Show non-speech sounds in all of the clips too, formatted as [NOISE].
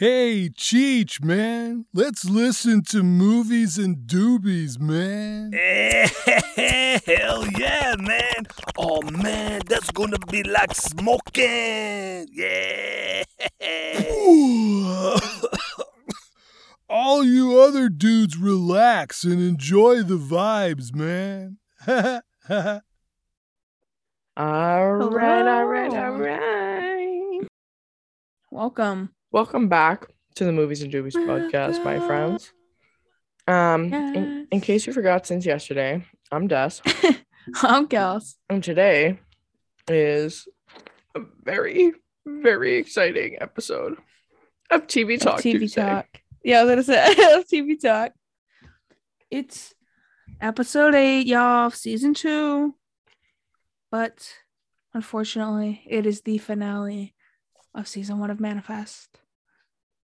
Hey, Cheech, man. Let's listen to movies and doobies, man. [LAUGHS] Hell yeah, man. Oh, man, that's gonna be like smoking. Yeah. [LAUGHS] All you other dudes relax and enjoy the vibes, man. [LAUGHS] All right, all right, all Hello. right. Welcome. Welcome back to the Movies and Doobies podcast, my friends. Um, in, in case you forgot since yesterday, I'm Des, [LAUGHS] I'm Gals. and today is a very, very exciting episode of TV Talk. TV Tuesday. Talk. Yeah, I was gonna say [LAUGHS] TV Talk. It's episode eight, y'all, of season two. But unfortunately, it is the finale of season one of Manifest.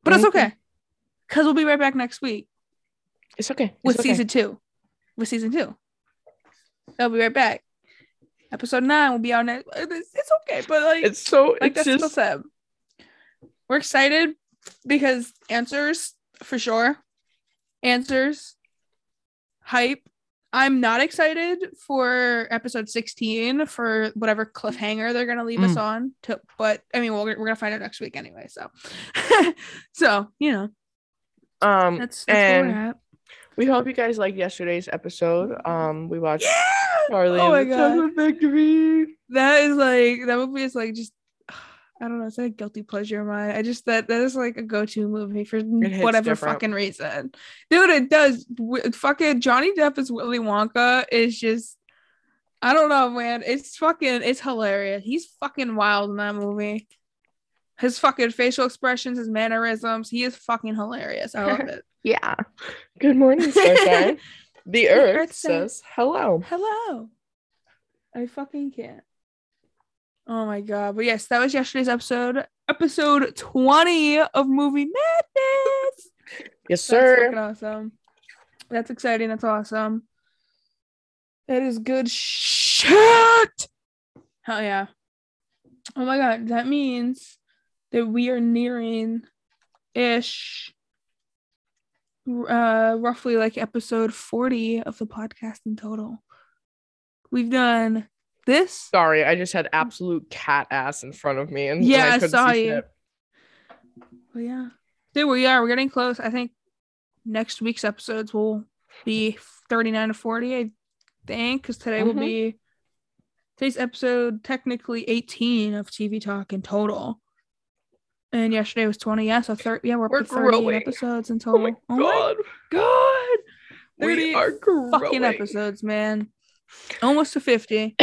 But it's okay. Cause we'll be right back next week It's okay. It's with okay. season two. With season two. I'll be right back. Episode nine will be out next. It's, it's okay, but like It's so. like it's that's just. said. We're excited because answers for sure. Answers. Hype. I'm not excited for episode 16 for whatever cliffhanger they're gonna leave us Mm. on. To but I mean, we're, we're gonna find out next week anyway. So, [LAUGHS] so you know, Um, that's, that's and we hope you guys liked yesterday's episode. Um, we watched Charlie Oh my the God. Chocolate Factory. That is like that movie is like just I don't know, it's like a guilty pleasure of mine. I just that that is like a go-to movie for whatever different. fucking reason. Dude, it does. W- fucking Johnny Depp as Willy Wonka is just I don't know, man. It's fucking it's hilarious. He's fucking wild in that movie. His fucking facial expressions, his mannerisms, he is fucking hilarious. I love [LAUGHS] it. Yeah. Good morning, [LAUGHS] Sunshine. the Earth, Earth says- says hello. Hello. I fucking can't. Oh my god. But yes, that was yesterday's episode. Episode 20 of Movie Madness. [LAUGHS] Yes, sir. fucking awesome. That's exciting. That's awesome. That is good shit. Hell yeah. Oh my god. That means that we are nearing ish uh roughly like episode 40 of the podcast in total. We've done this. Sorry, I just had absolute cat ass in front of me, and Yeah, and I couldn't saw you. shit. But yeah. Dude, we are. We're getting close. I think next week's episodes will be 39 to 40, I think, because today will Mhm. be today's episode technically 18 of TV Talk in total. And yesterday was 20. Yeah, so 30. Yeah, we're up We're to 38 growing. episodes in total. Oh my total. god, god. we are growing. Fucking episodes, man. Almost to 50. [COUGHS]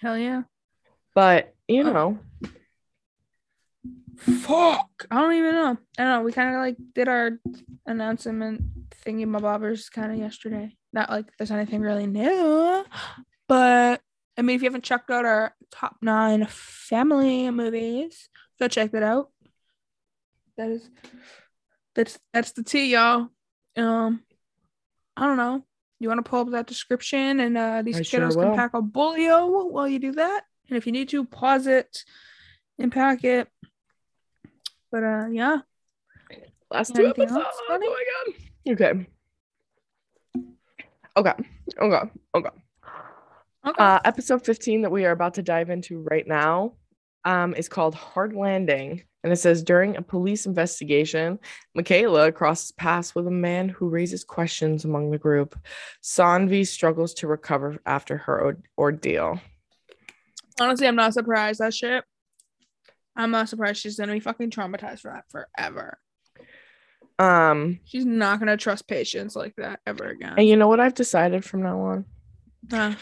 Hell yeah. but you Oh. know, Fuck. I don't even know. I don't know. We kind of like did our announcement thingy my bobbers kind of yesterday. Not like there's anything really new, but I mean, if you haven't checked out our top nine family movies, go check that out. That is, that's that's the tea, y'all. Um, I don't know. You want to pull up that description, and uh, these I kiddos sure can pack a bulio while you do that. And if you need to, pause it and pack it. But uh, yeah. last Yeah, two anything episodes. Oh my god. Okay. Okay. Okay. Okay. Okay. Uh, episode 15 that we are about to dive into right now um, is called Hard Landing. And it says during a police investigation, Michaela crosses paths with a man who raises questions among the group. Saanvi struggles to recover after her or- ordeal. Honestly, I'm not surprised. That shit. I'm not surprised she's gonna be fucking traumatized for that forever. Um, She's not gonna trust patients like that ever again. and you know what I've decided from now on?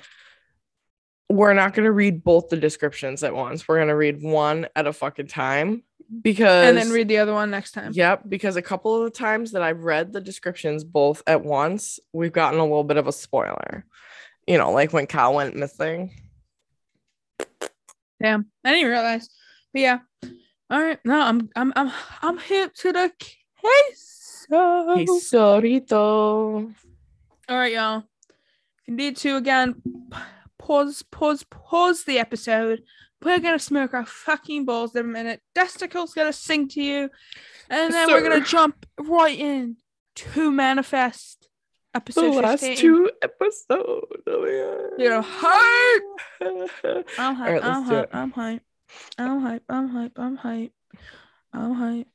We're not going to read both the descriptions at once. We're going to read one at a fucking time because and then read the other one next time. Yep, because a couple of the times that I've read the descriptions both at once, we've gotten a little bit of a spoiler. You know, like when Cal went missing. Damn, I didn't realize. But yeah. All right. No, I'm I'm I'm I'm hip to the case. Hey, sorrito. All right, y'all. If you need to again, pause, pause, pause the episode, We're gonna smoke our fucking balls in a minute. Desticle's gonna sing to you, and then we're gonna jump right in to manifest episode. The episode last 15. two episodes. Oh, You know, hype. yeah. [LAUGHS] I'm hype. Alright, let's I'm hype. I'm hype. I'm hype. I'm hype. I'm hype. I'm hype.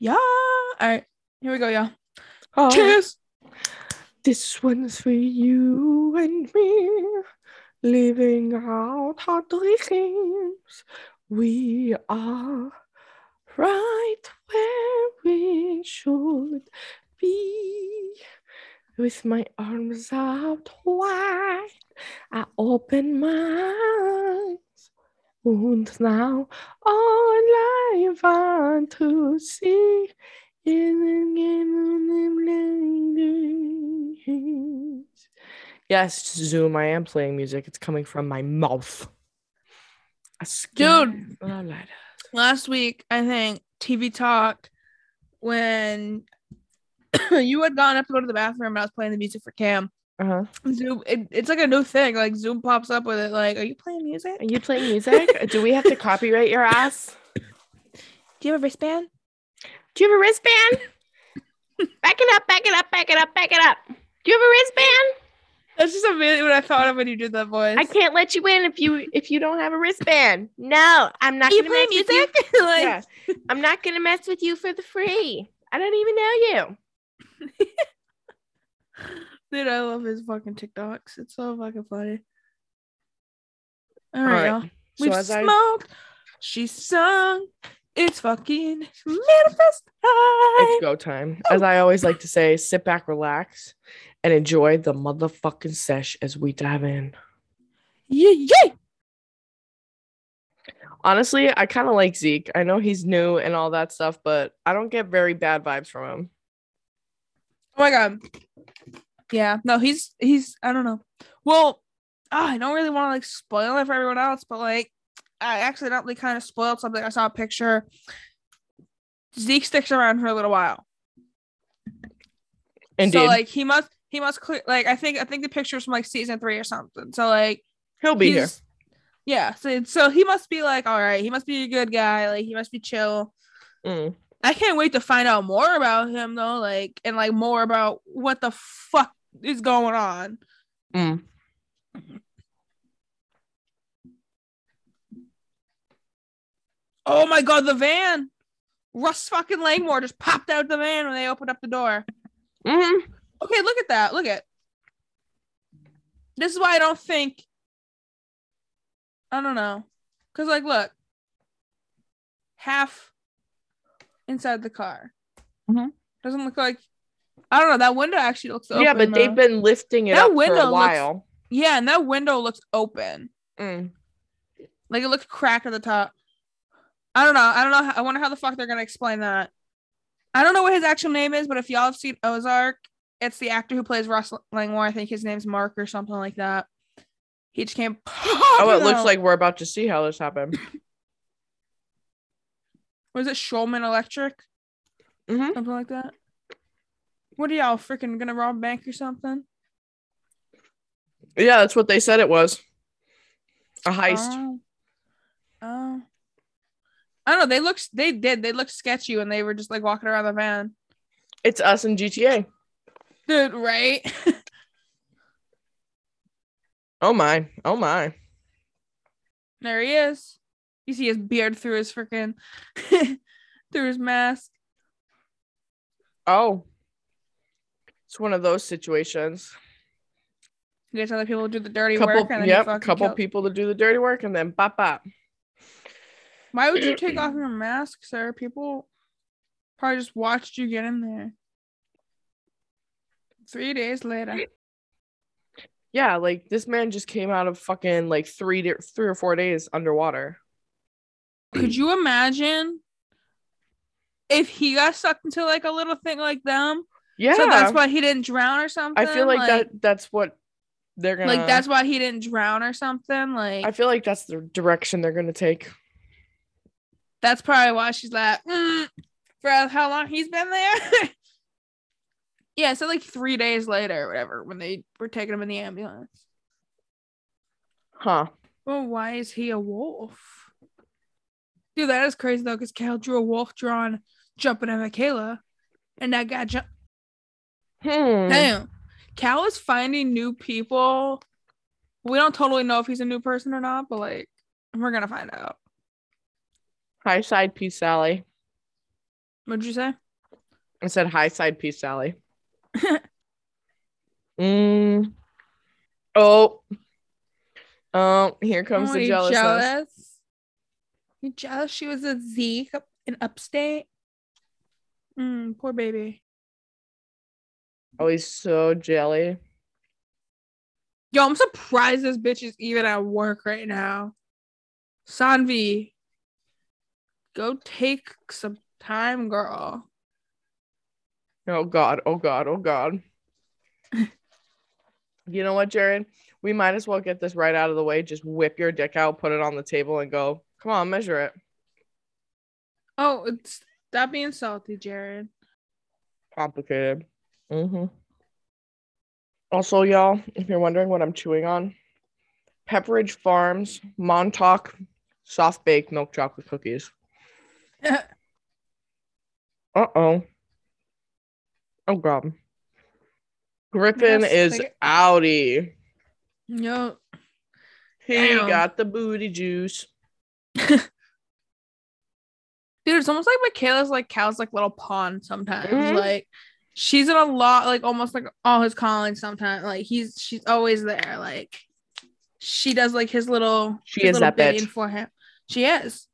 Yeah. All right. Here we go, y'all. Oh, Cheers. This one's for you and me, living out our dreams. We are right where we should be. With my arms out wide, I open my eyes. And now all I want to see is Yes, Zoom, I am playing music. It's coming from my mouth. Dude. Last week, I think TV Talk, when [COUGHS] you had gone up to go to the bathroom and I was playing the music for Cam. Uh-huh. Zoom, it, it's like a new thing. Like Zoom pops up with it. Like, are you playing music? Are you playing music? [LAUGHS] Do we have to copyright your ass? Do you have a wristband? Do you have a wristband? back it up, back it up, back it up, back it up. Do you have a wristband? That's just immediately what I thought of when you did that voice. I can't let you in if you if you don't have a wristband. No, I'm not you gonna playing mess with you. music? [LAUGHS] [LAUGHS] like, Yeah. I'm not gonna mess with you for the free. I don't even know you. [LAUGHS] Dude, I love his fucking TikToks. It's so fucking funny. All All right, right. y'all. So We've as I smoked. She sung. It's fucking manifest time. It's go time. As I always like to say, sit back, relax, and enjoy the motherfucking sesh as we dive in. Yeah, yeah. Honestly, I kind of like Zeke. I know he's new and all that stuff, but I don't get very bad vibes from him. Oh my god. Yeah. No, he's he's I don't know. Well, ah, I don't really want to like spoil it for everyone else, but like I accidentally kind of spoiled something. I saw a picture. Zeke sticks around for a little while. Indeed, So like he must he must clear like I think I think the picture's from like season three or something. So like he'll be here. Yeah, so so he must be like all right. He must be a good guy. Like he must be chill. Mm. I can't wait to find out more about him though. Like and like more about what the fuck is going on. Mm. Oh my god, the van! Russ fucking Langmore just popped out the van when they opened up the door. Mhm. Okay, look at that. Look at. This is why I don't think. I don't know, cause like, look, half inside the car. Mhm. Doesn't look like. I don't know. That window actually looks open. Yeah, but they've though. been lifting it That up for window a looks- while. Yeah, and that window looks open. Mm. Like it looks cracked at the top. I don't know. I don't know. how- I wonder how the fuck they're gonna explain that. I don't know what his actual name is, but if y'all have seen Ozark, it's the actor who plays Russ Langmore. I think his name's Mark or something like that. He just came. Oh, it looks like we're about to see how this happened. [LAUGHS] was it Schulman Electric? Mhm. Something like that. What are y'all freaking gonna rob a bank or something? Yeah, that's what they said it was. A heist. Oh. Oh. I don't know. They looked. They did. They looked sketchy when they were just like walking around the van. It's us in GTA. Dude, [LAUGHS] right? [LAUGHS] Oh my. Oh my. there he is. You see his beard through his freaking [LAUGHS] through his mask. Oh. It's one of those situations. You guys other people do the dirty Couple, work and then yep, couple kill- people to do the dirty work and then bop bop. Why would you [CLEARS THROAT] take off your mask, sir? People probably just watched you get in there. Three days later. Yeah, like this man just came out of fucking like three, di- three or four days underwater. Could you imagine if he got sucked into like a little thing like them? Yeah, So that's why he didn't drown or something. I feel like, that. That's what they're gonna. Like that's why he didn't drown or something. Like I feel like that's the direction they're gonna take. that's probably why she's like, "Mm," for how long he's been there. [LAUGHS] yeah, so like three days later or whatever, when they were taking him in the ambulance. Huh. Well, why is he a wolf? Dude, that is crazy though, because Cal drew a wolf drawn jumping at Michaela, and that guy jumped. Hmm. Damn. Cal is finding new people. We don't totally know if he's a new person or not, but like, we're gonna find out. High side piece Sally. What'd you say? I said high side piece Sally. [LAUGHS] mm. Oh. Oh, here comes Oh, the jealousness. jealous? You jealous? She was a Zeke in upstate. Mm, poor baby. Oh, he's so jelly. Yo, I'm surprised this bitch is even at work right now. Saanvi, go take some time, girl. Oh God, oh God, oh God. [LAUGHS] you know what, Jared? We might as well get this right out of the way. Just whip your dick out, put it on the table, and go, come on, measure it. Oh, it's stop being salty, Jared. Complicated. Mm-hmm. Also, y'all, if you're wondering what I'm chewing on, Pepperidge Farms Montauk soft baked milk chocolate cookies. [LAUGHS] Uh oh. Oh god. Griffin Yes, is like- outie. Yo, He Damn. got the booty juice. [LAUGHS] dude, it's almost like Michaela's like Cal's like little pawn sometimes. Mhm. Like she's in a lot, like almost like all his calling sometimes. Like he's she's always there. Like she does like his little She his is little that bitch. for him. She is.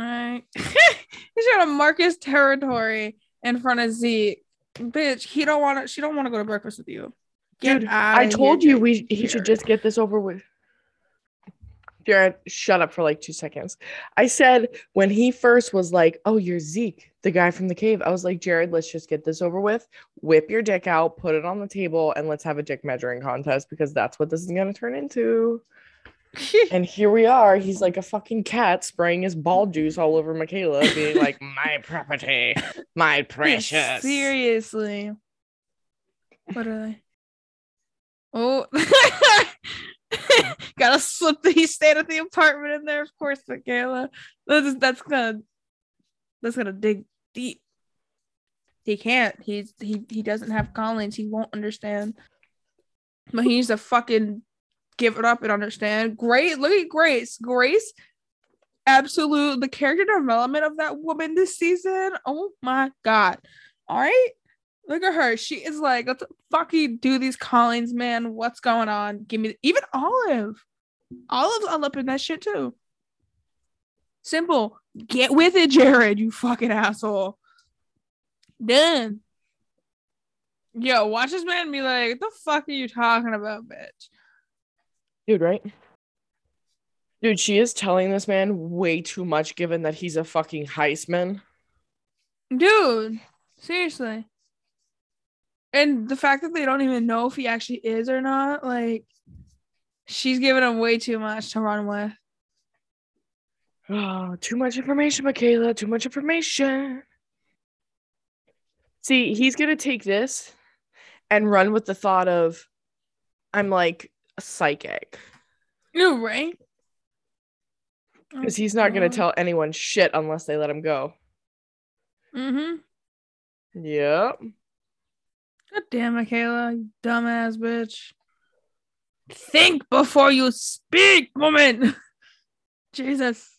Alright. [LAUGHS] He's trying to mark his territory in front of Zeke. Bitch, he don't want to she don't want to go to breakfast with you. Get Dude, I told you we he should just get this over with. Jared, shut up for like two seconds. I said when he first was like, "Oh, you're Zeke, the guy from the cave." I was like, "Jared, let's just get this over with. Whip your dick out, put it on the table, and let's have a dick measuring contest because that's what this is gonna turn into." [LAUGHS] and here we are. He's like a fucking cat spraying his ball juice all over Michaela, being like, [LAUGHS] "My property, my precious." Seriously. What are they? Oh, [LAUGHS] gotta slip the he stayed at the apartment in there, of course, Michaela. That's that's gonna that's gonna dig deep. He can't. He's he he doesn't have callings. He won't understand. But he's a fucking give it up and understand. Great, look at Grace. Grace, absolute the character development of that woman this season. Oh my god. All right. Look at her. She is like, let's fucking do these callings, man. What's going on? Give me even Olive. Olive's all up in that shit too. Simple. Get with it, Jared, you fucking asshole. Done. Yo, watch this man be like, what the fuck are you talking about, bitch? Dude, right? Dude, she is telling this man way too much given that he's a fucking heistman. Dude, seriously. And the fact that they don't even know if he actually is or not, like, she's giving him way too much to run with. Oh, [SIGHS] too much information, Michaela. Too much information. See, he's going to take this and run with the thought of, I'm like a psychic. You right? Because he's not going to tell anyone shit unless they let him go. Mm-hmm. Yep. God damn, Michaela, you dumbass bitch. Think before you speak, woman. [LAUGHS] Jesus.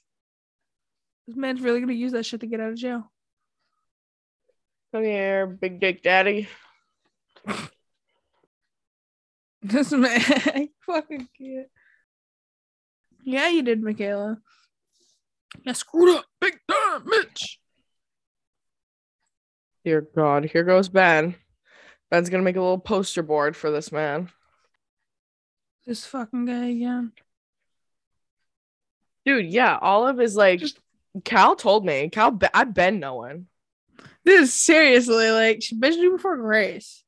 This man's really gonna use that shit to get out of jail. Come here, big dick daddy. [LAUGHS] This [LAUGHS] man, I fucking can't. Yeah, you did, Michaela. You screwed up big time, bitch. Dear God, here goes Ben. Ben's going to make a little poster board for this man. This fucking guy again. Dude, yeah, Olive is like, Just- Cal told me. Cal, I've been knowing. This is seriously like she mentioned you before Grace.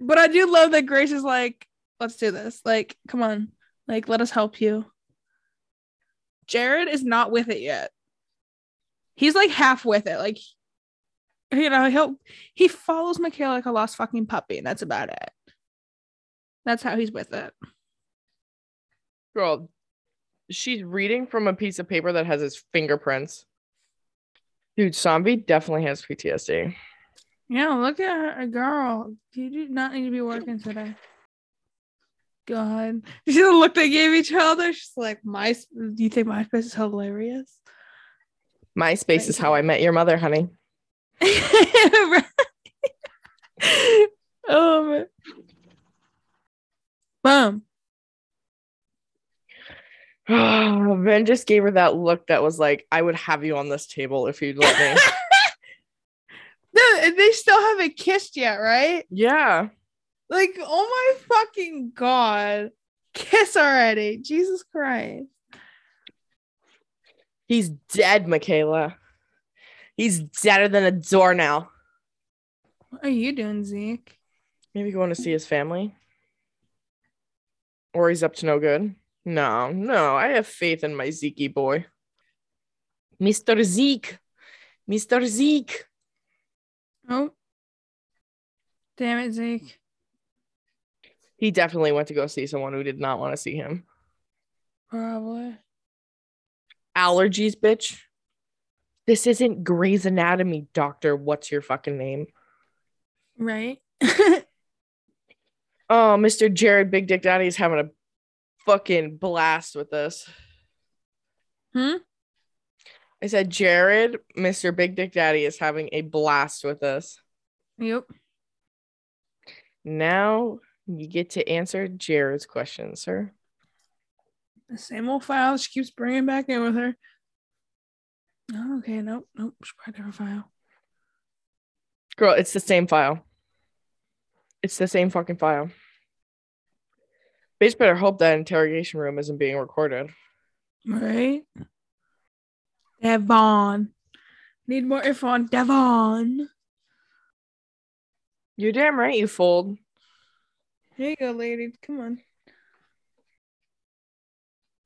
But I do love that Grace is like, let's do this. Like, come on. Like, let us help you. Jared is not with it yet. He's like half with it. Like, you know, he'll he follows Michaela like a lost fucking puppy, and that's about it. That's how he's with it. Girl, she's reading from a piece of paper that has his fingerprints. Dude, Zombie definitely has PTSD. Yeah, look at her, girl. You do not need to be working today. God, you see the look they gave each other. She's like, "My, do you think MySpace is hilarious?" MySpace is how I met your mother, honey. [LAUGHS] um, boom. Oh [SIGHS] Ben just gave her that look that was like, I would have you on this table if you'd let me. [LAUGHS] [LAUGHS] they, they still haven't kissed yet, right? yeah. Like, oh my fucking god. Kiss already. Jesus Christ. He's dead, Michaela. He's deader than a door now. What are you doing, Zeke? Maybe going to see his family. Or he's up to no good. No, no, I have faith in my Zeke boy. Mr. Zeke. Mr. Zeke. Oh. Damn it, Zeke. He definitely went to go see someone who did not want to see him. Probably. Allergies, bitch. This isn't Grey's Anatomy, doctor. What's your fucking name? Right? [LAUGHS] Oh, Mr. Jared Big Dick Daddy is having a fucking blast with this. Hmm? I said Jared, Mr. Big Dick Daddy is having a blast with this. Yep. Now you get to answer Jared's question, sir. The same old file she keeps bringing back in with her. Oh, okay, nope, nope. She probably different file. Girl, it's the same file. It's the same fucking file. Bitch better hope that interrogation room isn't being recorded. Right? Devon. Need more info on Devon. You're damn right, you fold. Here you go, lady. Come on.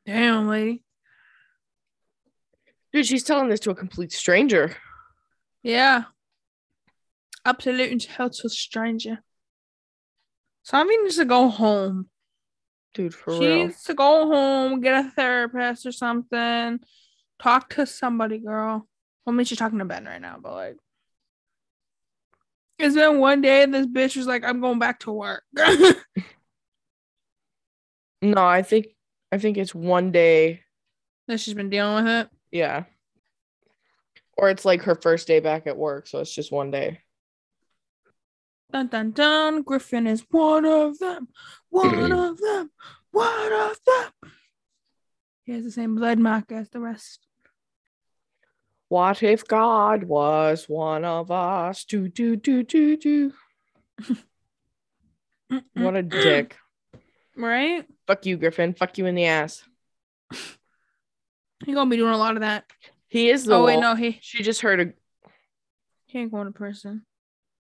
Damn, lady. Dude, she's telling this to a complete stranger. Yeah. Absolute and total stranger. Somebody needs to go home. Dude, for she real. needs to go home, get a therapist or something. Talk to somebody, girl. Well, I mean, she's talking to Ben right now, but like, it's been one day and this bitch was like, "I'm going back to work." [LAUGHS] No, I think I think it's one day. that she's been dealing with it. Yeah. Or it's like her first day back at work, so it's just one day. Dun dun dun. Griffin is one of them. One of them. One of them. He has the same blood mark as the rest. What if God was one of us? Do do do do do. What a dick. [CLEARS THROAT] Right? Fuck you, Griffin. Fuck you in the ass. He gonna be doing a lot of that. He is the. oh wait, wolf. no, he She just heard a. he ain't going to person.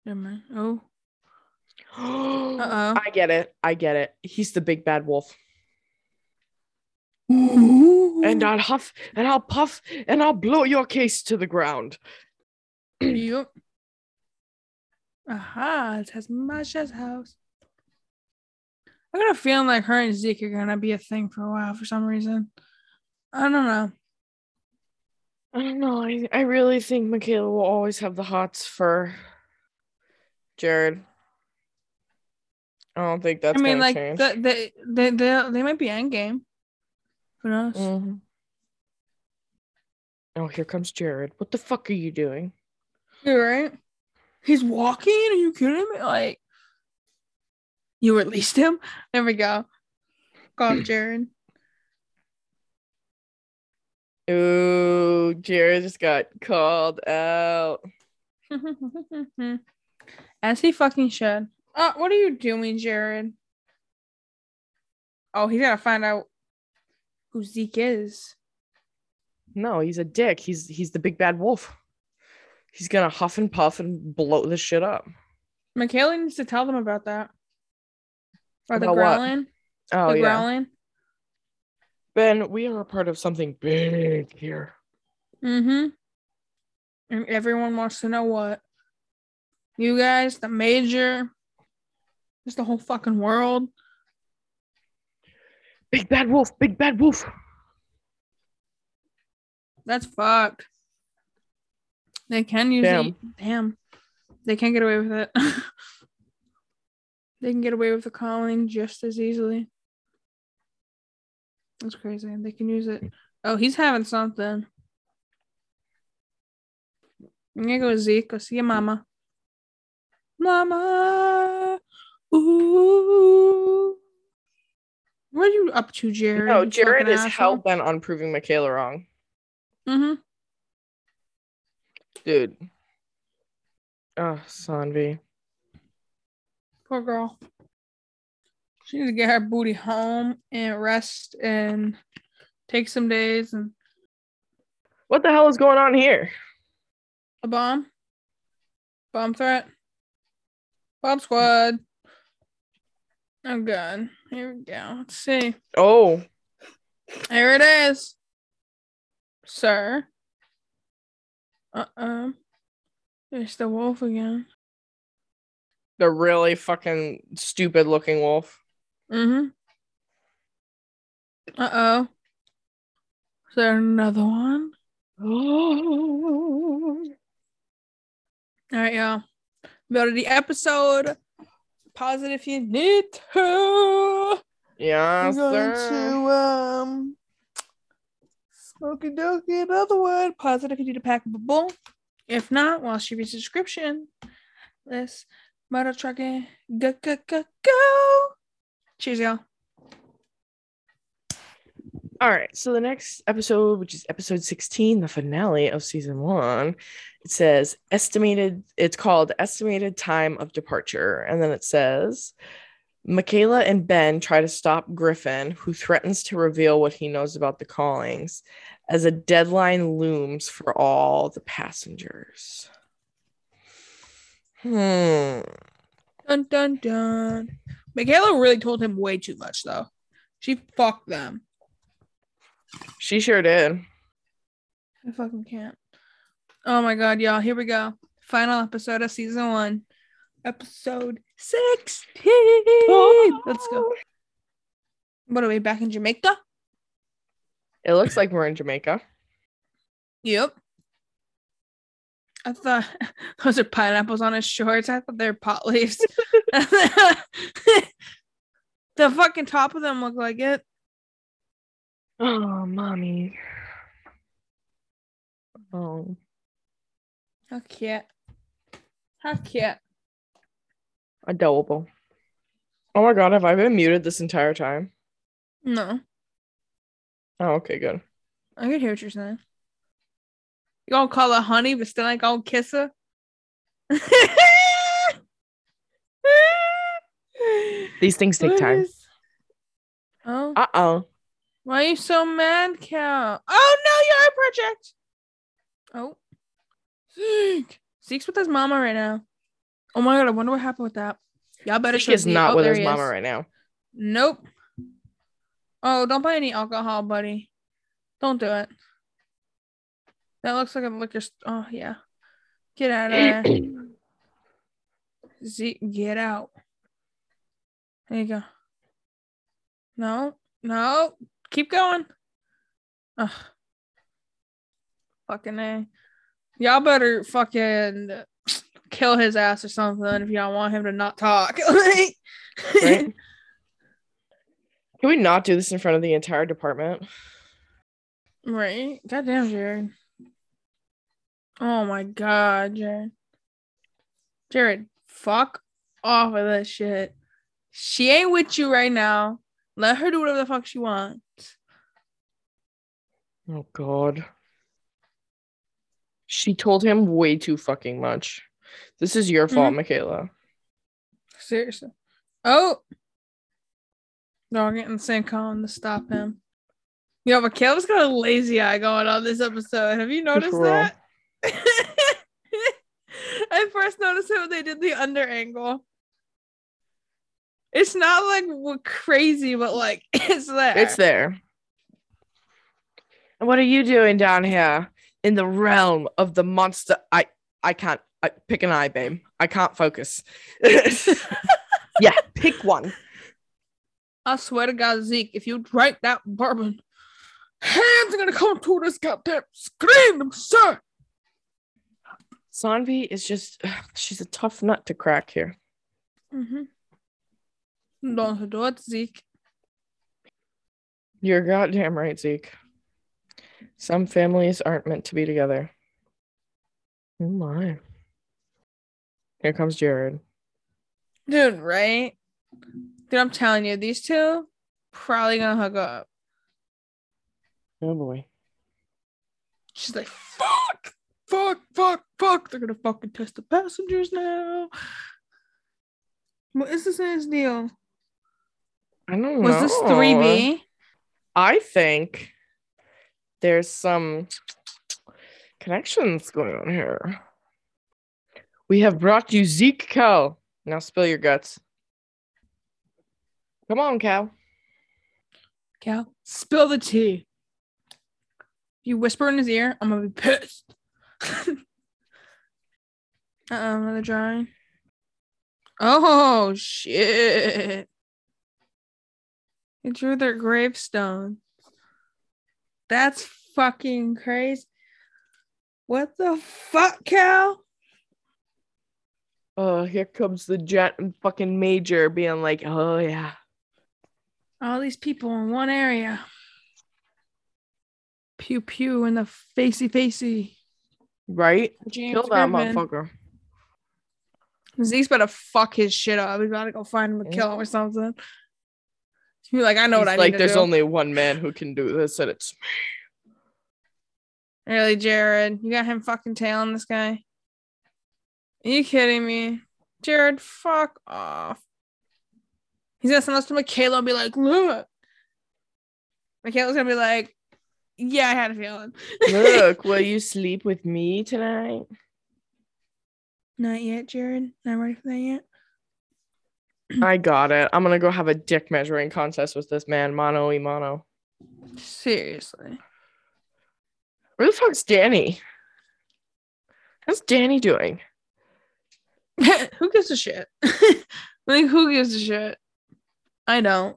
Never mind. Oh, Uh [GASPS] Uh-oh. I get it. I get it. He's the big bad wolf. And I'll huff and I'll puff and I'll blow your case to the ground. yep. Aha! It's Tasmania's house. I got a feeling like her and Zeke are gonna be a thing for a while for some reason. I don't know. I don't know. I, I really think Michaela will always have the hots for Jared. I don't think that's I mean, like change. the, they they they they might be endgame. Who knows? Mhm. Oh, here comes Jared. What the fuck are you doing? You're right. He's walking. Are you kidding me? Like, you released him. There we go. Go off, [CLEARS THROAT] Jared. Ooh, Jared just got called out. [LAUGHS] As he fucking should. Uh, what are you doing, Jared? Oh, he's gotta find out who Zeke is. No, he's a dick. He's he's the big bad wolf. He's gonna huff and puff and blow this shit up. Michaela needs to tell them about that. Or the About what? growling. Oh the yeah. growling. Ben, we are a part of something big here. Mm-hmm. And everyone wants to know what. You guys, the major, just the whole fucking world. Big bad wolf, big bad wolf. That's fucked. They can use Damn. it. Damn. They can't get away with it. [LAUGHS] they can get away with the calling just as easily. That's crazy. They can use it. Oh, he's having something. I'm gonna go with Zeke. Go see your mama. Mama. Ooh. What are you up to, Jared? No, you Jared is hell bent on proving Michaela wrong. Mm-hmm. Dude. Oh, Saanvi. Poor girl. She needs to get her booty home and rest and take some days and What the hell is going on here? a bomb. Bomb threat. Bomb squad. Oh god. Here we go. Let's see. Oh, There it is. Sir. Uh-uh. There's the wolf again. the really fucking stupid looking wolf. Mm-hmm. Uh-oh. Is there another one? Oh. [GASPS] All right, y'all. Go to the episode. Pause it if you need to. Yeah, We're going sir. to um Smoky Dokey another one. Pause it if you need a pack of a bull. If not, while she reads the description, let's motor trucking. Go go go go. Cheers, y'all. All right. So the next episode, which is episode 16, the finale of season one, it says estimated, it's called estimated time of departure. And then it says Michaela and Ben try to stop Griffin, who threatens to reveal what he knows about the callings, as a deadline looms for all the passengers. Hmm. Dun dun dun. Michaela really told him way too much though. She fucked them. She sure did. I fucking can't. Oh my god, y'all. Here we go. Final episode of season one. Episode 16. Let's go. What are we back in Jamaica? It looks like we're in Jamaica. Yep. I thought [LAUGHS] those are pineapples on his shorts. I thought they're pot leaves. [LAUGHS] [LAUGHS] the fucking top of them look like it. Oh, mommy. Oh. How cute. How cute. Adorable. Oh my god, have I been muted this entire time? No, Oh, okay, good. I can hear what you're saying. You gonna call her honey, but still ain't gonna kiss her? [LAUGHS] These things take What time. is- Oh, Uh oh. why are you so mad, Cal? Oh no, you're a project. Oh, Zeke. Zeke's with his mama right now. Oh my god, I wonder what happened with that. Y'all better Zeke is not Oh, with his mama is. right now. Nope. Oh, don't buy any alcohol, buddy. Don't do it. That looks like a liquor. St- oh yeah, get out of there. Zeke, get out. There you go. No, no, keep going. Ugh. Fucking A. Y'all better fucking kill his ass or something if y'all want him to not talk. [LAUGHS] Right? [LAUGHS] Can we not do this in front of the entire department? Right? Goddamn, Jared. Oh my god, Jared. Jared, fuck off of that shit. She ain't with you right now. Let her do whatever the fuck she wants. Oh god. She told him way too fucking much. This is your fault, mm-hmm. Michaela. Seriously. Oh. No, I'm getting the same column to stop him. Yo, Michaela's got a lazy eye going on this episode. Have you noticed that? [LAUGHS] I first noticed it when they did the under angle. It's not like w- crazy, but like [LAUGHS] it's there. It's there. What are you doing down here in the realm of the monster? I I can't I, pick an eye, babe. I can't focus. [LAUGHS] yeah, pick one. I swear to God, Zeke, if you drink that bourbon, hands are gonna come to this goddamn screen, sir. Saanvi is just she's a tough nut to crack here. Mm-hmm. Don't do it, Zeke. You're goddamn right, Zeke. Some families aren't meant to be together. Oh my. Here comes Jared. Dude, right? Dude, I'm telling you, these two probably gonna hook up. Oh boy. She's like, fuck, fuck, fuck, fuck. They're gonna fucking test the passengers now. What is this in deal? I don't Was know. Was this 3B? I think there's some connections going on here. We have brought you Zeke Cal. Now spill your guts. Come on, Cal. Cal, spill the tea. If you whisper in his ear, I'm gonna be pissed. [LAUGHS] uh oh, another drawing. Oh shit. He drew their gravestone. That's fucking crazy. What the fuck, Cal? Oh, here comes the jet and fucking major being like, oh yeah. All these people in one area. Pew pew in the facey facey. Right? James Kill that Griffin. motherfucker. Zeke's about to fuck his shit up. He's about to go find him and kill him or something. Be like, I know what He's I like, need to there's do. only one man who can do this, and it's me. Really, Jared? You got him fucking tailing this guy? Are you kidding me? Jared, fuck off. He's gonna send us to Michaela and be like, look. Michaela's gonna be like, yeah, I had a feeling. look, will [LAUGHS] you sleep with me tonight? Not yet, Jared. Not ready for that yet. I got it. I'm gonna go have a dick measuring contest with this man, mano y mano. Seriously. Where the fuck's Danny? How's Danny doing? [LAUGHS] who gives a shit? [LAUGHS] like, who gives a shit? I don't.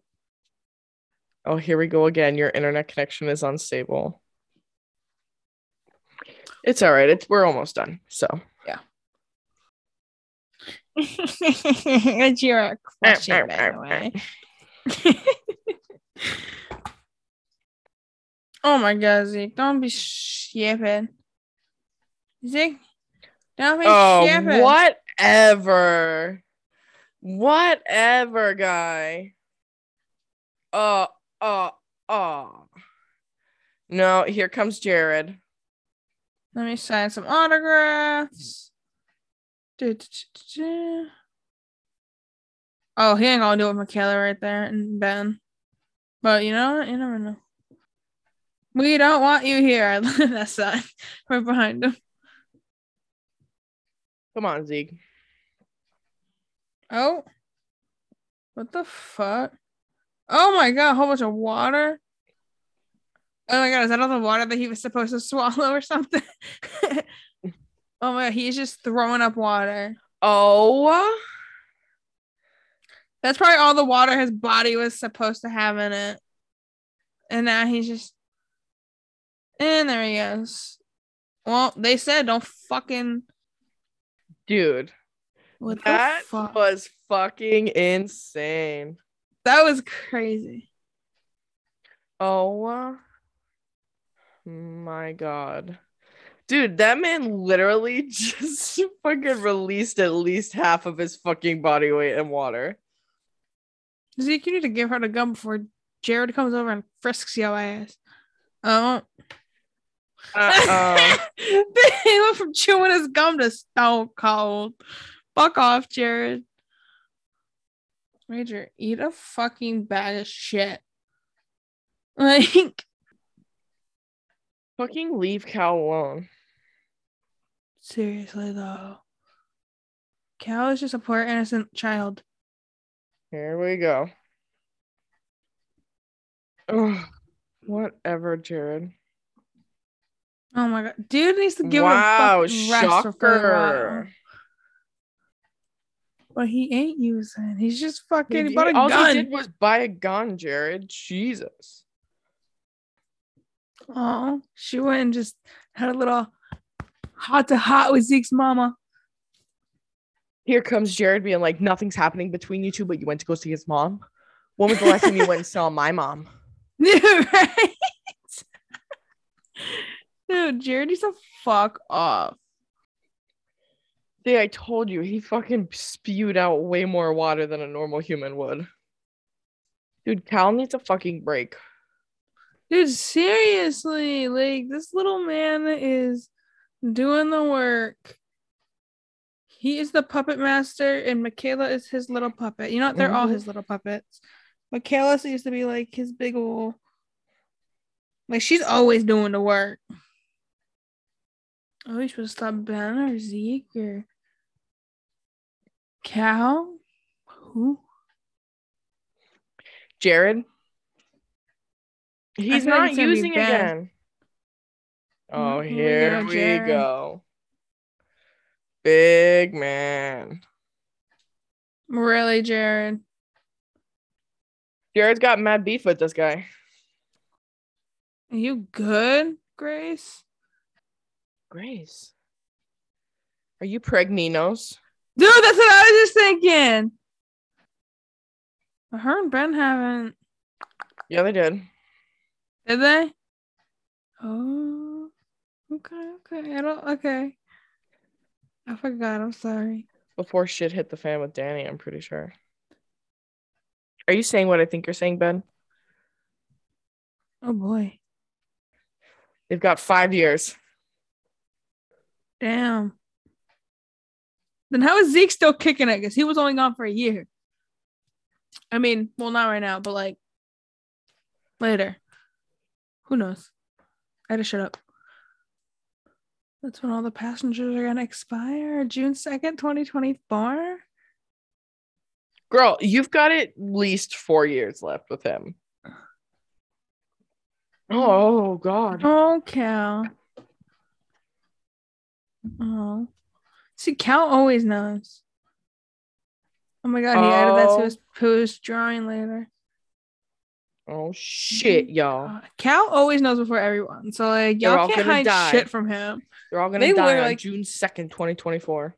Oh, here we go again. Your internet connection is unstable. It's all right. It's we're almost done. So it's your question, by the way. [LAUGHS] oh my god, Zeke, don't be shipping. Zeke, don't be Oh, shipping. whatever. Whatever, guy. Uh, uh, uh. No, here comes Jared. Let me sign some autographs. Oh, he ain't gonna do it with Michaela right there and Ben. But you know what? You never know. We don't want you here. [LAUGHS] I love that sign right behind him. Come on, Zeke. Oh. What the fuck? Oh my god, a whole bunch of water. Oh my god, is that all the water that he was supposed to [LAUGHS] swallow or something? [LAUGHS] oh my god, he's just throwing up water. Oh, That's probably all the water his body was supposed to have in it. And now he's just and there he goes. Well, they said don't fucking dude. what That the fuck? was fucking insane. that was crazy. Oh my god. Dude, that man literally [LAUGHS] just fucking released at least half of his fucking body weight in water. Zeke, you need to give her the gum before Jared comes over and frisks your ass. Um, oh. [LAUGHS] He went from chewing his gum to stone cold. Fuck off, Jared. Major, eat a fucking bag of shit. [LAUGHS] Like, fucking leave Cal alone. Seriously though. Cal is just a poor innocent child. Here we go. Ugh. Whatever, Jared. Oh my god. Dude needs to give wow, him a fucking rest for shocker. but he ain't using. He's just fucking he He- bought a all he did was buy a gun, Jared. Jesus. Oh, she went and just had a little hot to hot with Zeke's mama. Here comes Jared being like, nothing's happening between you two, but you went to go see his mom. When was the last time you went and saw my mom? [LAUGHS] right? Dude, Jared needs to fuck off. See, I told you, he fucking spewed out way more water than a normal human would. Dude, Cal needs a fucking break. Dude, seriously, like this little man is doing the work. He is the puppet master, and Michaela is his little puppet. You know, what? they're all Mhm. his little puppets. Michaela seems to be like his big ol' like she's always doing the work. Oh, you to stop Ben or Zeke or Cal? Who? Jared? He's not it's gonna be using again. Oh, Mhm, here we Jared. go. Big man. Really, Jared? Jared's got mad beef with this guy. Are you good, Grace? Grace. Are you pregninos? Dude, that's what I was just thinking. Her and Ben haven't, Yeah, they did. did they? Oh, okay, okay. I don't, okay. I forgot. I'm sorry. Before shit hit the fan with Danny, I'm pretty sure. Are you saying what I think you're saying, Ben? Oh boy. They've got five years. Damn. Then how is Zeke still kicking it? Because he was only gone for a year. I mean, well, not right now, but like later. Who knows? I had to shut up. That's when all the passengers are gonna expire. June 2nd, 2024. Girl, you've got at least four years left with him. Oh, God. Oh, Cal. Oh. See, Cal always knows. Oh my god, he added that to Oh. his post drawing later. Oh, shit, y'all. Uh, Cal always knows before everyone. So like y'all all can't gonna hide die. shit from him. They're all going They die on like- June 2nd, 2024.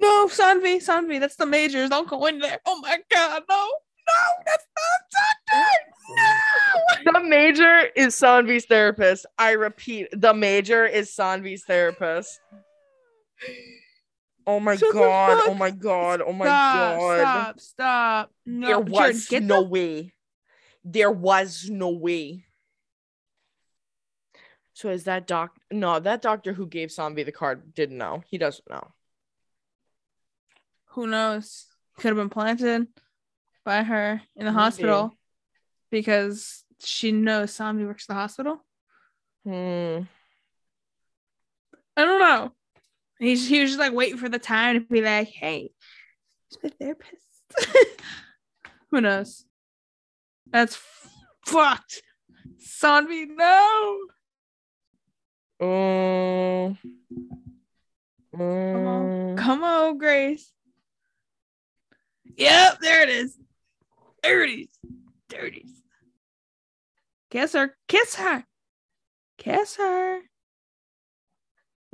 No, Saanvi, Saanvi, that's the majors. Don't go in there. Oh my god, no, no, that's not doctor. No. The major is Saanvi's therapist. I repeat, the major is Saanvi's therapist. Oh my the god! Oh my god! Oh my stop, god! stop, stop. No, was get no the- way. There was no way. So is that doc? No, that doctor who gave Zombie the card didn't know. He doesn't know. Who knows? Could have been planted by her in the Maybe. hospital because she knows Zombie works at the hospital. Hmm. I don't know. He's he was just like waiting for the time to be like, hey, he's my therapist. [LAUGHS] Who knows? That's fucked. Saanvi, no. Oh. Come on. Mm. Come on, Grace. Yep, there it is. There it is. There it is. Kiss her. Kiss her. Kiss her.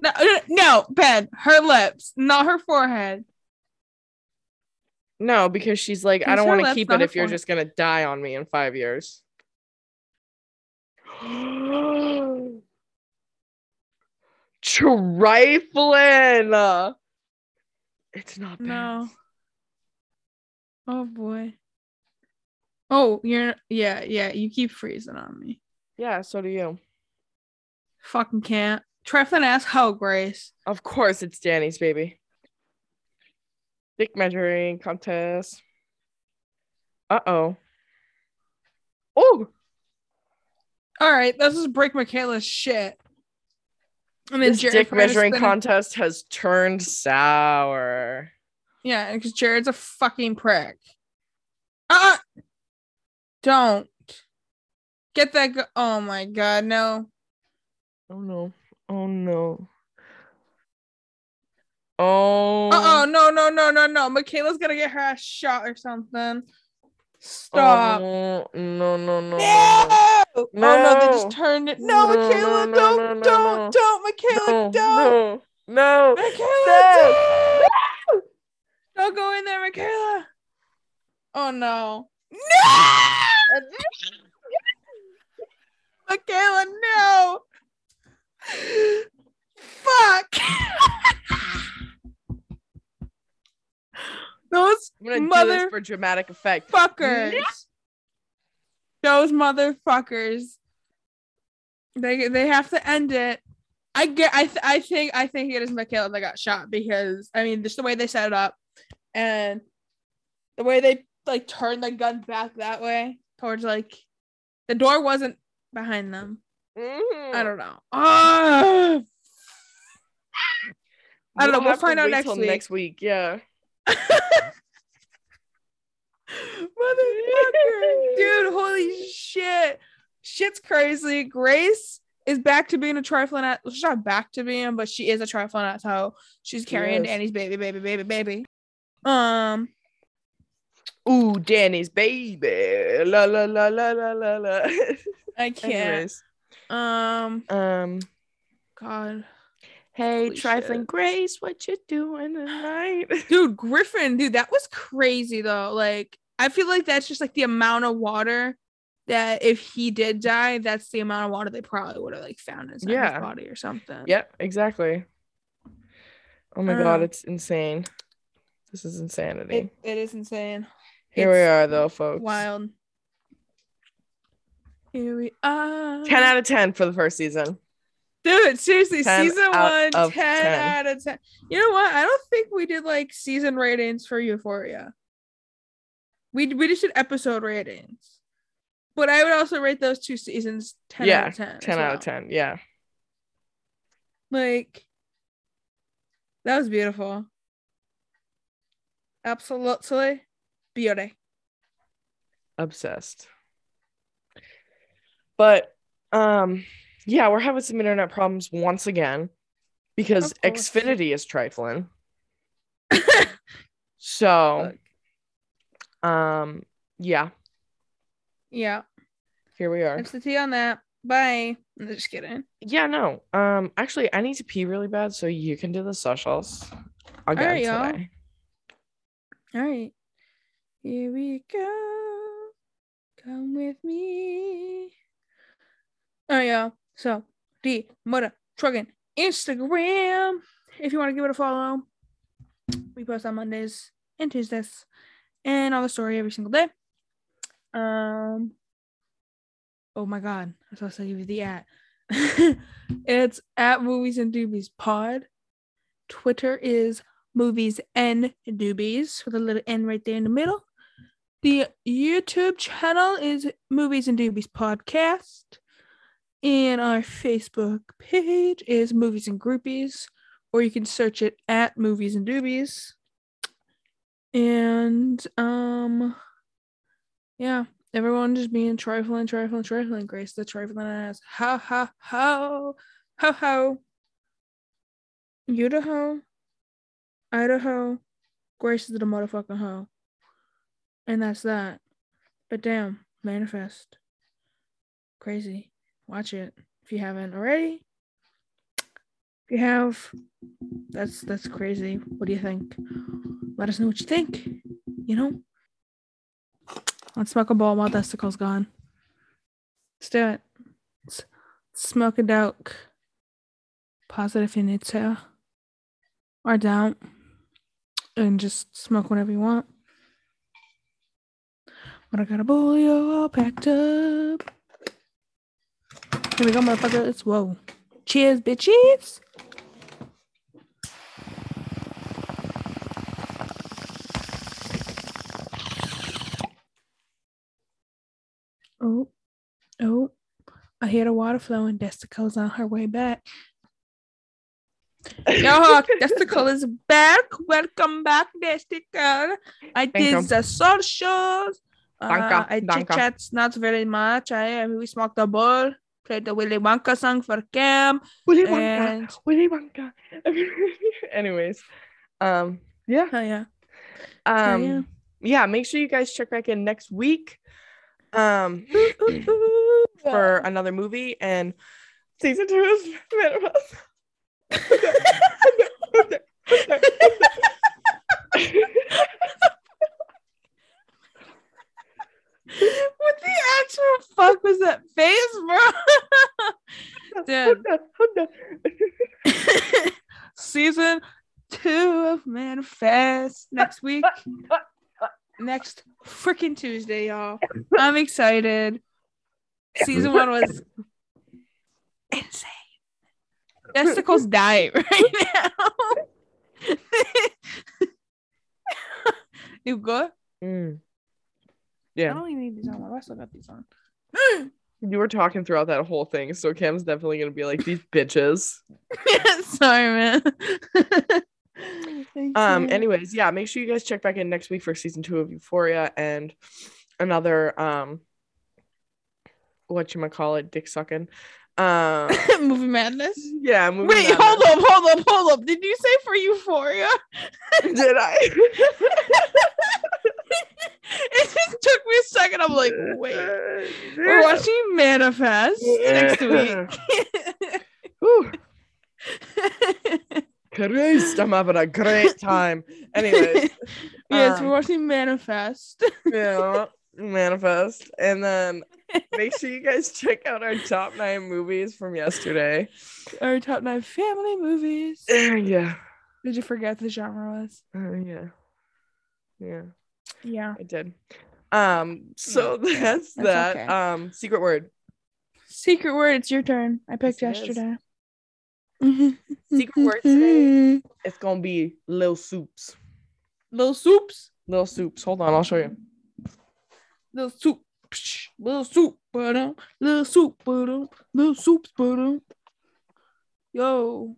No, no, no, Ben. Her lips, not her forehead. No, because she's like, I don't want to keep it if you're just gonna die on me in five years. [GASPS] Trifling. It's not bad. No. Oh boy. Oh, you're yeah, yeah. You keep freezing on me. Yeah, so do you. Fucking can't. Trifling ass hoe, Grace. Of course, it's Danny's baby. Dick measuring contest. Uh oh. Oh, All right, this is break Michaela's shit. And then this Jared dick measuring contest has turned sour. Yeah, because Jared's a fucking prick. Uh don't get that. Go- oh my god, no. Oh no. Oh no. Oh. Uh oh, no, no, no, no, no. Michaela's gonna get her ass shot or something. Stop. Oh, no, no, no. no! no, Oh no, they just turned it. No, No, Michaela, no, don't, don't, don't, Michaela, No, don't. no, no. Michaela, don't. Don't go in there, Michaela. Oh no. No! Michaela, no. Fuck. [LAUGHS] Those I'm gonna do Mother- this for dramatic effect. fuckers. Those motherfuckers. They they have to end it. I get. I th- I think I think it is Michaela that got shot because I mean just the way they set it up, and the way they like turned the gun back that way towards like the door wasn't behind them. Mhm. I don't know. Ah! I don't know, we'll have to find out wait next till week. Next week, yeah. Motherfucker, dude, holy shit. Shit's crazy. Grace is back to being a trifling at she's not back to being, but she is a trifling at hoe. She's carrying is. Danny's baby, baby, baby, baby. Um, Ooh, Danny's baby. La la la la la la la. I [LAUGHS] can't. Anyways, Um, um, God. hey, Holy trifling shit. Grace, what you doing tonight? [LAUGHS] Dude, Griffin, dude, that was crazy though. Like, I feel like that's just like the amount of water that if he did die, that's the amount of water they probably would have like found inside Yeah. his body or something. yep, exactly. Oh my god, Um, it's insane. This is insanity. It, it is insane. Here we are, though, folks. Wild. Here we are. 10 out of 10 for the first season. Dude, seriously, season one, 10, 10. out of 10. You know what? I don't think we did like season ratings for Euphoria. We, we just did episode ratings. But I would also rate those two seasons 10 yeah, out of 10. as 10 out of 10. Yeah. Like, that was beautiful. Absolutely beauty. Obsessed. But um yeah, we're having some internet problems once again because Xfinity is trifling. [LAUGHS] So um yeah, yeah. here we are. That's the tea on that. Bye. I'm just kidding. Yeah, no. Um actually I need to pee really bad so you can do the socials again Alright, y'all. today. All right. Here we go. Come with me. All right, y'all. So, the Mother Trucking Instagram. If you want to give it a follow, we post on Mondays and Tuesdays and on the story every single day. Um, oh my God. I'm supposed to give you the at. [LAUGHS] it's at Movies and Doobies Pod. Twitter is movies and doobies with a little n right there in the middle. The YouTube channel is Movies and Doobies Podcast. And our Facebook page is Movies and Groupies, or you can search it at Movies and Doobies. And um yeah, everyone just being trifling, trifling, trifling. Grace the trifling ass. Ha ha ho. Ho ho. Idaho. Idaho. Grace is the motherfucking hoe. And that's that. But damn, manifest. Crazy. Watch it if you haven't already. If you have, that's that's crazy. What do you think? Let us know what you think. You know? Let's smoke a ball while Desticle's gone. Let's do it. Let's smoke a doke. Positive you need to, Or don't. And just smoke whatever you want. But I got a bowl you all packed up. Here we go, motherfuckers. Whoa. Cheers, bitches. Oh, oh. I hear the water flowing. Destico's on her way back. [LAUGHS] Yo, Desticle is back. Welcome back, Desticle. I Thank did you. the socials. Uh, Danke, I chit chats not very much. I we smoked the ball, played the Willy Wonka song for Cam, Willy Wonka. and Willy Wonka. [LAUGHS] Anyways, Um, yeah. Hell yeah. Hell Um, yeah. yeah. Make sure you guys check back in next week. Um, [COUGHS] for another movie and season two is [LAUGHS] Manifest. [LAUGHS] what the actual fuck was that face, bro? Dude. [LAUGHS] Season two of Manifest next week. next freaking Tuesday, y'all. I'm excited. Season one was insane. Testicles dying right now. [LAUGHS] [LAUGHS] you good? Mm. I Yeah, don't even need these on. I still got these on. [GASPS] you were talking throughout that whole thing, so Cam's definitely gonna be like these bitches. [LAUGHS] Sorry, man. [LAUGHS] Um, anyways, yeah, make sure you guys check back in next week for season two of Euphoria and another um what you might call it, dick sucking. Um [LAUGHS] movie madness. yeah, movie Wait, madness. hold up, hold up, hold up. Did you say for Euphoria? Did I? [LAUGHS] it just took me a second. I'm like, [LAUGHS] wait. We're watching Manifest next week. [LAUGHS] Christ, I'm having a great time. Anyways, yes, Um, we're watching Manifest. yeah, manifest. And then make sure you guys check out our top nine movies from yesterday. Our top nine family movies. Uh, yeah. Did you forget the genre was? Uh, yeah. Yeah, Yeah. I did. Um, so [LAUGHS] that's, That's that. okay. Um, secret word. Secret word, it's your turn. I picked Yes, yesterday. [LAUGHS] Secret [LAUGHS] word today. It's gonna be little Soups. Little soups. Little Soups. Hold on, I'll show you. Little soup. Psh, Little soup. Ba-dum. Little soup. ba-dum. Little soups. ba-dum. Yo.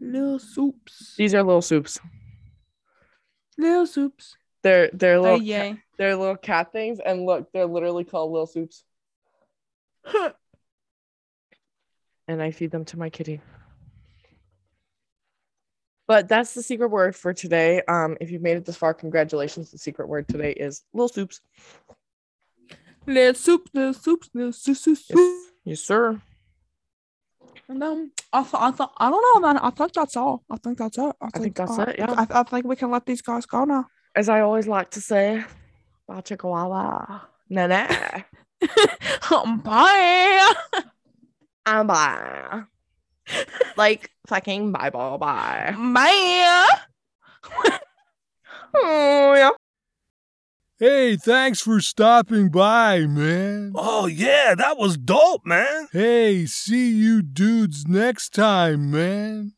Little soups. These are little Soups. Little soups. They're they're Oh, little yay. they're little cat things, and look, they're literally called Lil Soups. [LAUGHS] and I feed them to my kitty. But that's the secret word for today. Um, if you've made it this far, congratulations. The secret word today is Lil Soups. Little soup. Little soups. Little soup. soup, soup. Yes, yes sir. And um, I thought, I thought, I don't know, man. I think that's all. I think that's it. I think that's uh, it, yeah. I, I think we can let these guys go now. As I always like to say, [LAUGHS] bye chihuahua. Nah nah. Bye. I'm bye. like fucking bye bye bye. Bye. Oh yeah. Hey, thanks for stopping by, man. Oh, yeah, that was dope, man. Hey, see you dudes next time, man.